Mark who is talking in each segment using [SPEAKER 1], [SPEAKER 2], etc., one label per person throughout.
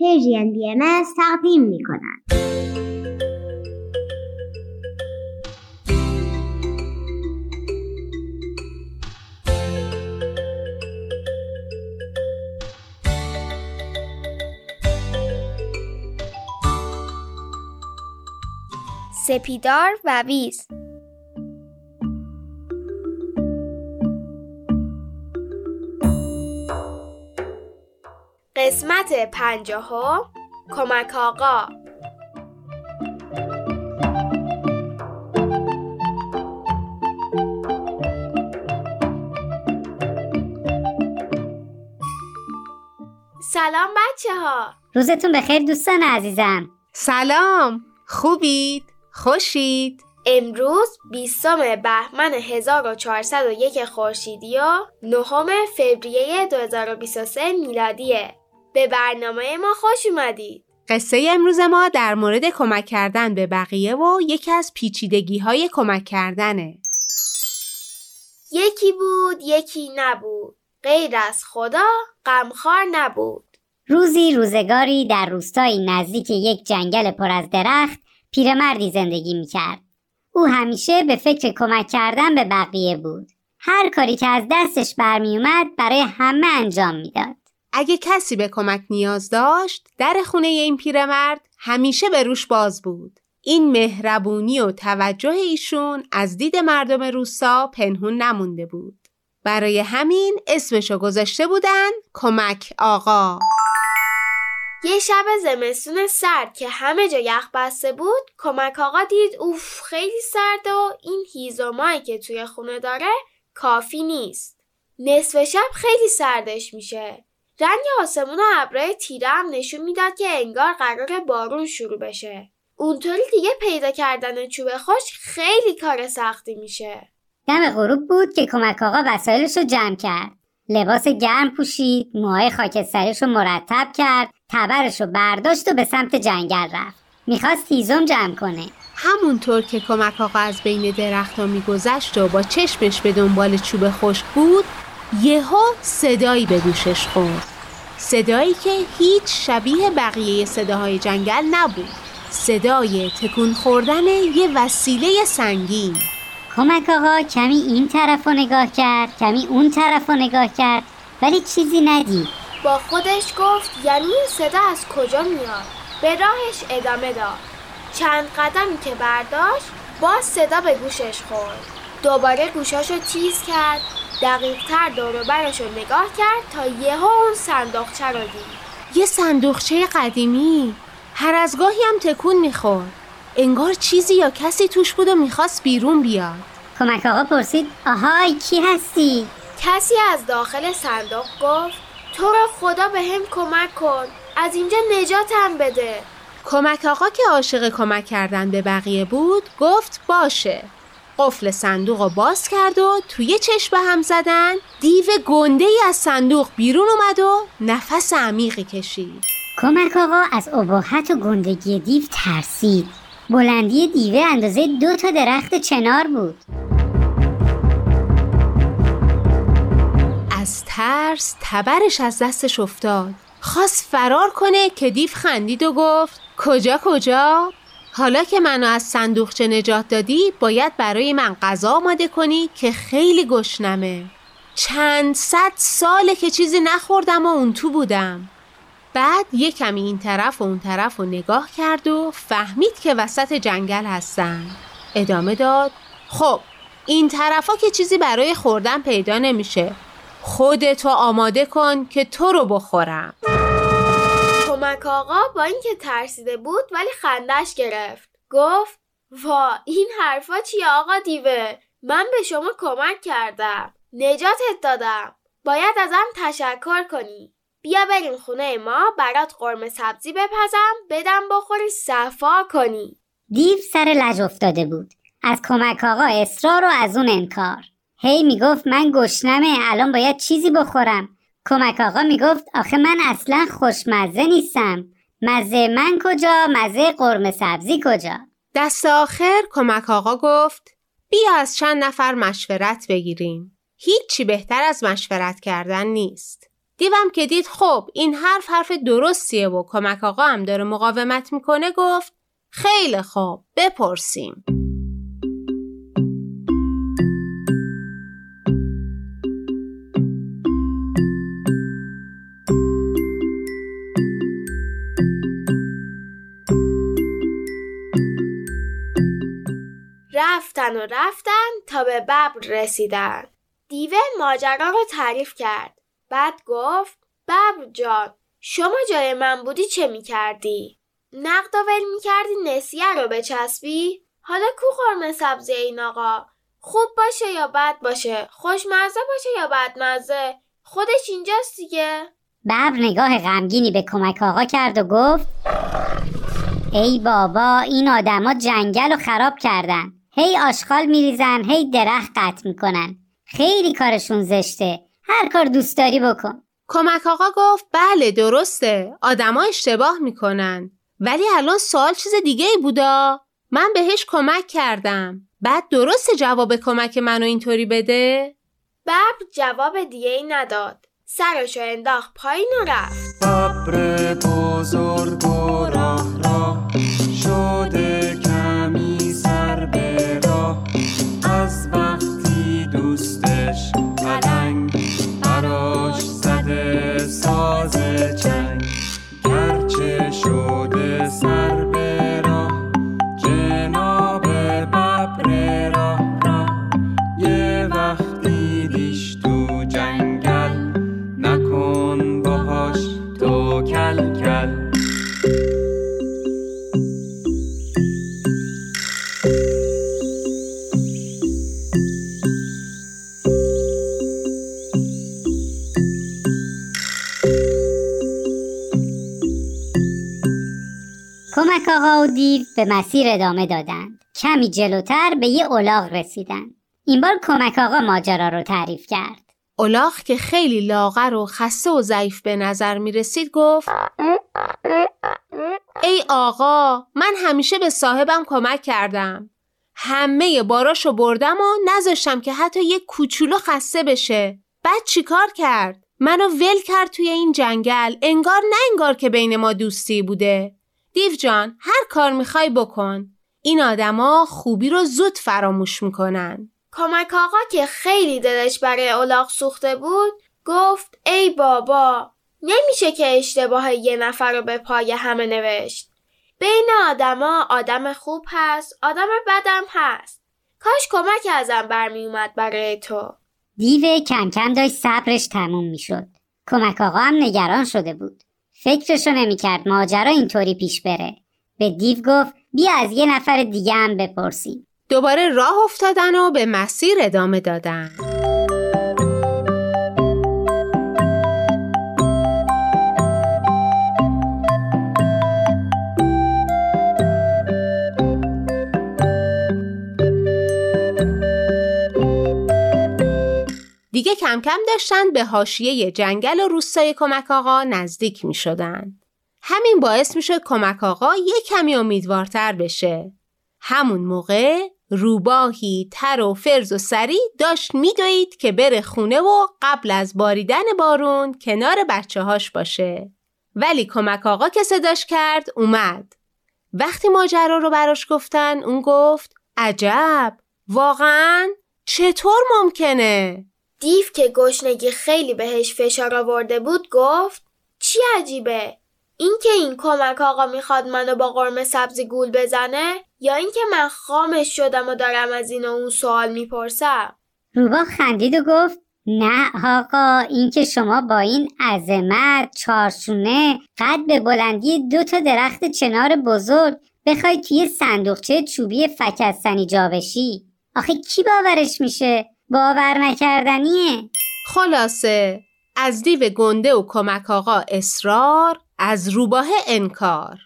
[SPEAKER 1] پرژین بی ام تقدیم می کند.
[SPEAKER 2] سپیدار و ویز قسمت پنجاهم کمک آقا. سلام بچه ها
[SPEAKER 1] روزتون بخیر دوستان عزیزم.
[SPEAKER 3] سلام. خوبید؟ خوشید؟
[SPEAKER 2] امروز 20 بهمن 1401 خورشیدی و 9 فوریه 2023 میلادیه. به برنامه ما خوش اومدید.
[SPEAKER 3] قصه امروز ما در مورد کمک کردن به بقیه و یکی از پیچیدگی های کمک کردنه.
[SPEAKER 2] یکی بود یکی نبود. غیر از خدا غمخوار نبود.
[SPEAKER 1] روزی روزگاری در روستایی نزدیک یک جنگل پر از درخت پیرمردی زندگی می‌کرد. او همیشه به فکر کمک کردن به بقیه بود. هر کاری که از دستش برمیومد برای همه انجام می‌داد.
[SPEAKER 3] اگه کسی به کمک نیاز داشت در خونه این پیرمرد همیشه به روش باز بود. این مهربونی و توجه ایشون از دید مردم روستا پنهون نمونده بود. برای همین اسمشو گذاشته بودن کمک آقا.
[SPEAKER 2] یه شب زمستون سرد که همه جا یخ بسته بود کمک آقا دید اوف خیلی سرده و این هیزومایی که توی خونه داره کافی نیست. نصف شب خیلی سردش میشه. رنگ آسمون و ابرای تیره هم نشون می‌داد که انگار قرار بارون شروع بشه. اونطوری دیگه پیدا کردن چوب خوش خیلی کار سختی میشه.
[SPEAKER 1] دم غروب بود که کمک آقا وسایلش رو جمع کرد. لباس گرم پوشید موهای خاکستریش رو مرتب کرد تبرش رو برداشت و به سمت جنگل رفت. می‌خواست هیزم جمع کنه.
[SPEAKER 3] همونطور که کمک آقا از بین درختها میگذشت و با چشمش به دنبال چوب خشک بود یهو صدایی به گوشش خورد. صدایی که هیچ شبیه بقیه صداهای جنگل نبود. صدای تکون خوردن یه وسیله سنگین.
[SPEAKER 1] کمک آقا کمی این طرف رو نگاه کرد کمی اون طرف رو نگاه کرد ولی چیزی ندید.
[SPEAKER 2] با خودش گفت یعنی این صدا از کجا میاد؟ به راهش ادامه داد. چند قدمی که برداشت باز صدا به گوشش خورد. دوباره گوشاشو تیز کرد دقیق تر دوروبرش رو نگاه کرد تا یهو اون صندوقچه رو دید.
[SPEAKER 3] یه صندوقچه قدیمی. هر از گاهی هم تکون می‌خورد. انگار چیزی یا کسی توش بود و می‌خواست بیرون بیاد.
[SPEAKER 1] کمک آقا پرسید آهای کی هستی؟
[SPEAKER 2] کسی از داخل صندوق گفت تو رو خدا به هم کمک کن از اینجا نجاتم بده.
[SPEAKER 3] کمک آقا که عاشق کمک کردن به بقیه بود گفت باشه. قفل صندوق رو باز کرد و توی چشم هم زدن دیو گنده ای از صندوق بیرون اومد و نفس عمیقی کشید.
[SPEAKER 1] کمک آقا از ابهت و گندگی دیو ترسید. بلندی دیوه اندازه دو تا درخت چنار بود.
[SPEAKER 3] از ترس تبرش از دستش افتاد. خواست فرار کنه که دیو خندید و گفت کجا کجا؟ حالا که منو از صندوقچه نجات دادی باید برای من غذا آماده کنی که خیلی گشنمه. چند صد ساله که چیزی نخوردم و اون تو بودم. بعد یه کمی این طرف و اون طرف رو نگاه کرد و فهمید که وسط جنگل هستن. ادامه داد خب این طرفا که چیزی برای خوردن پیدا نمیشه. خودتو آماده کن که تو رو بخورم.
[SPEAKER 2] کمک آقا با اینکه ترسیده بود ولی خندش گرفت. گفت وا این حرفا چیه آقا دیوه؟ من به شما کمک کردم. نجاتت دادم. باید ازم تشکر کنی. بیا بریم خونه ما برات قرمه سبزی بپزم بدم بخوری صفا کنی.
[SPEAKER 1] دیو سر لج افتاده بود. از کمک آقا اصرار و از اون انکار. هی می‌گفت من گشنمه الان باید چیزی بخورم. کمک آقا می‌گفت آخه من اصلا خوشمزه نیستم. مزه من کجا؟ مزه قرمه سبزی کجا؟
[SPEAKER 3] دست آخر کمک آقا گفت بیا از چند نفر مشورت بگیریم. هیچی بهتر از مشورت کردن نیست. دیوم که دید خب این حرف حرف درستیه و کمک آقا هم داره مقاومت می‌کنه گفت خیلی خوب بپرسیم.
[SPEAKER 2] رفتن و رفتن تا به ببر رسیدن دیوه ماجرا رو تعریف کرد بعد گفت ببر جان شما جای من بودی چه می‌کردی؟ نقد و ول می‌کردی نسیه رو بچسبی؟ حالا کو قرمه سبزی این آقا؟ خوب باشه یا بد باشه؟ خوشمزه باشه یا بدمزه؟ خودش اینجاست دیگه؟
[SPEAKER 1] ببر نگاه غمگینی به کمک آقا کرد و گفت ای بابا این آدما جنگل رو خراب کردن هی آشغال میریزن هی درخت قطع می‌کنن. خیلی کارشون زشته. هر کار دوست داری بکن.
[SPEAKER 3] کمک آقا گفت بله درسته. آدما اشتباه می‌کنن. ولی الان سوال چیز دیگه ای بودا. من بهش کمک کردم. بعد درسته جواب کمک منو اینطوری بده؟
[SPEAKER 2] ببر جواب دیگه ای نداد سرشو انداخت پایین و رفت.
[SPEAKER 4] ببر بزرگ و
[SPEAKER 1] کمک آقا و دیو به مسیر ادامه دادند. کمی جلوتر به یه الاغ رسیدند. این بار کمک آقا ماجرا رو تعریف کرد.
[SPEAKER 3] الاغ که خیلی لاغر و خسته و ضعیف به نظر می رسید گفت ای آقا من همیشه به صاحبم کمک کردم. همه باراشو بردم و نذاشتم که حتی یک کوچولو خسته بشه. بعد چیکار کرد؟ منو ول کرد توی این جنگل. انگار نه انگار که بین ما دوستی بوده. دیو جان هر کار می‌خوای بکن. این آدما خوبی رو زود فراموش می‌کنن.
[SPEAKER 2] کمک آقا که خیلی دلش برای الاغ سوخته بود گفت ای بابا نمیشه که اشتباه یه نفر رو به پای همه نوشت. بین آدما آدم خوب هست آدم بدم هست. کاش کمک ازم برمی اومد برای تو.
[SPEAKER 1] دیو کم کم داشت صبرش تموم می‌شد. کمک آقا هم نگران شده بود. فکرشو نمی‌کرد ماجرا اینطوری پیش بره. به دیو گفت بیا از یه نفر دیگه هم بپرسیم.
[SPEAKER 3] دوباره راه افتادن و به مسیر ادامه دادن. کم کم داشتن به حاشیه جنگل و روستای کمک آقا نزدیک می شدن. همین باعث می شد کمک آقا یه کمی امیدوارتر بشه. همون موقع روباهی تر و فرز و سری داشت میدوید که بره خونه و قبل از باریدن بارون کنار بچه هاش باشه. ولی کمک آقا که صداش کرد اومد. وقتی ماجرا رو براش گفتن اون گفت عجب واقعا چطور ممکنه؟
[SPEAKER 2] دیو که گشنگی خیلی بهش فشار آورده بود گفت چی عجیبه؟ اینکه این کمک آقا می‌خواد منو با قرمه سبزی گول بزنه؟ یا اینکه من خامش شدم و دارم از این و اون سوال می‌پرسم؟
[SPEAKER 1] روبا خندید و گفت نه آقا اینکه شما با این عظمت چارشونه قد به بلندی دو تا درخت چنار بزرگ بخوای توی صندوقچه چوبی فکستنی جا بشی. آخه کی باورش میشه؟ باور نکردنیه.
[SPEAKER 3] خلاصه از دیو گنده و کمک آقا اصرار از روباه انکار.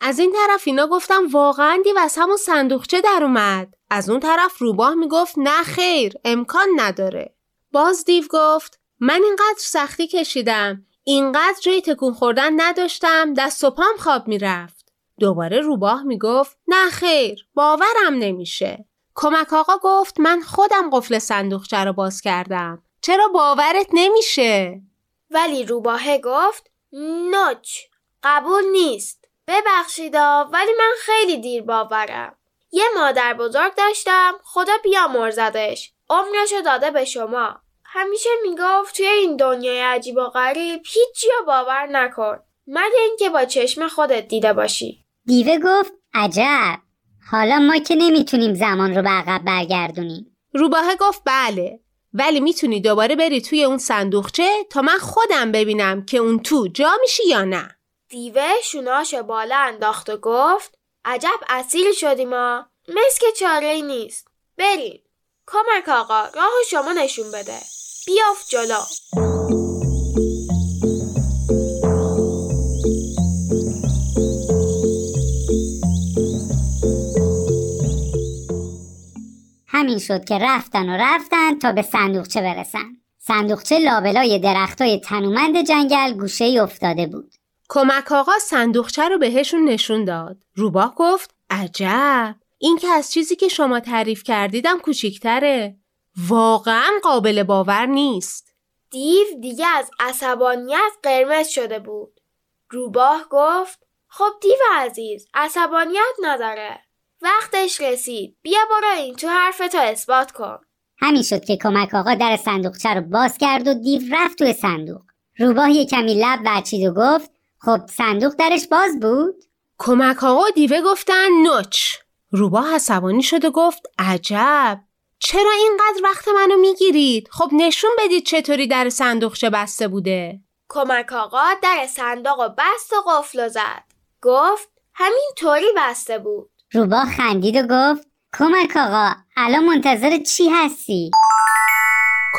[SPEAKER 3] از این طرف اینا گفتم واقعا دیو از همون صندوقچه در اومد. از اون طرف روباه می‌گفت نه خیر امکان نداره. باز دیو گفت من اینقدر سختی کشیدم اینقدر جای تکون خوردن نداشتم دست و پام خواب می‌رفت. دوباره روباه می‌گفت نه خیر باورم نمیشه. کمک آقا گفت من خودم قفل صندوقچه رو باز کردم. چرا باورت نمیشه؟
[SPEAKER 2] ولی روباهه گفت نوچ قبول نیست. ببخشیدا ولی من خیلی دیر باورم. یه مادر بزرگ داشتم خدا بیامرزدش. عمرشو داده به شما. همیشه می‌گفت توی این دنیای عجیب و غریب هیچی رو باور نکن. مگه اینکه با چشم خودت دیده باشی.
[SPEAKER 1] دیوه گفت عجب. حالا ما که نمی‌تونیم زمان رو به عقب برگردونیم.
[SPEAKER 3] روباهه گفت بله ولی می‌تونی دوباره بری توی اون صندوقچه تا من خودم ببینم که اون تو جا میشی یا نه.
[SPEAKER 2] دیوه شوناش بالا انداخت و گفت عجب اصیل شدیم ما مثل که چاره ای نیست. بریم. کمک آقا راه شما نشون بده. بیافت جلو.
[SPEAKER 1] همین شد که رفتن و رفتن تا به صندوقچه برسن. صندوقچه لابلای درختای تنومند جنگل گوشه ای افتاده بود.
[SPEAKER 3] کمک آقا صندوقچه رو بهشون نشون داد. روباه گفت عجب! این که از چیزی که شما تعریف کردیدم کوچیکتره. واقعا قابل باور نیست.
[SPEAKER 2] دیو دیگه از عصبانیت قرمز شده بود. روباه گفت خب دیو عزیز عصبانیت نداره. وقتش رسید. بیا برو این تو حرفتو اثبات کن.
[SPEAKER 1] همین شد که کمک آقا در صندوقچه رو باز کرد و دیو رفت توی صندوق. روباه یه کمی لب ورچید و گفت خب صندوق درش باز بود؟
[SPEAKER 3] کمک آقا و دیوه گفتن نوچ. روباه عصبانی شد و گفت عجب. چرا اینقدر وقت منو می‌گیرید؟ خب نشون بدید چطوری در صندوقچه بسته بوده.
[SPEAKER 2] کمک آقا در صندوق و بست و قفل و زد. گفت همین طوری بسته بود.
[SPEAKER 1] روباه خندید و گفت کمک آقا الان منتظر چی هستی؟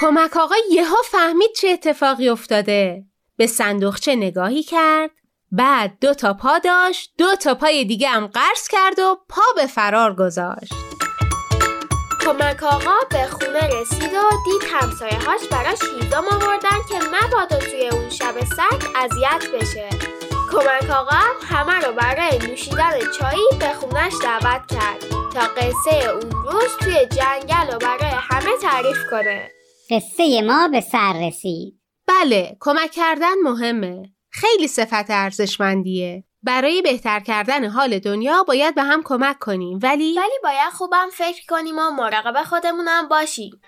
[SPEAKER 3] کمک آقا یهو فهمید چه اتفاقی افتاده. به صندوقچه نگاهی کرد بعد دو تا پا داشت دو تا پای دیگه هم قرض کرد و پا به فرار گذاشت.
[SPEAKER 2] کمک آقا به خونه رسید و دید همسایه هاش براش هیزم آوردن که مبادا توی اون شب سگ اذیت بشه. کمک آقا همه رو برای نوشیدن چایی به خونش دعوت کرد تا قصه اون روز توی جنگل و برای همه تعریف کنه.
[SPEAKER 1] قصه ما به سر رسید.
[SPEAKER 3] بله کمک کردن مهمه. خیلی صفت ارزشمندیه. برای بهتر کردن حال دنیا باید به هم کمک کنیم ولی؟
[SPEAKER 2] ولی باید خوبم فکر کنیم و مراقب خودمونم باشیم.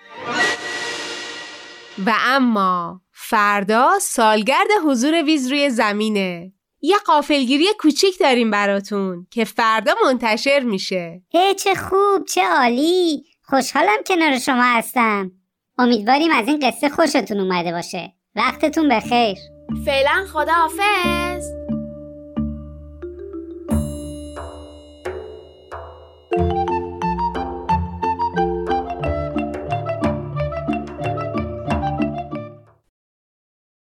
[SPEAKER 3] و اما فردا سالگرد حضور ویز روی زمینه. یه قافلگیری کوچیک داریم براتون که فردا منتشر میشه.
[SPEAKER 1] هی چه خوب چه عالی. خوشحالم کنار شما هستم. امیدواریم از این قصه خوشتون اومده باشه. وقتتون بخیر.
[SPEAKER 2] فعلا خدا حافظ